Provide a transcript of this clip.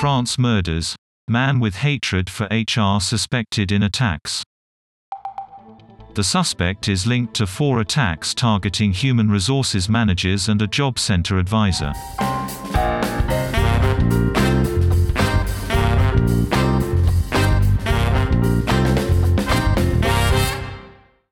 France murders. Man with hatred for HR suspected in attacks. The suspect is linked to four attacks targeting human resources managers and a job center advisor.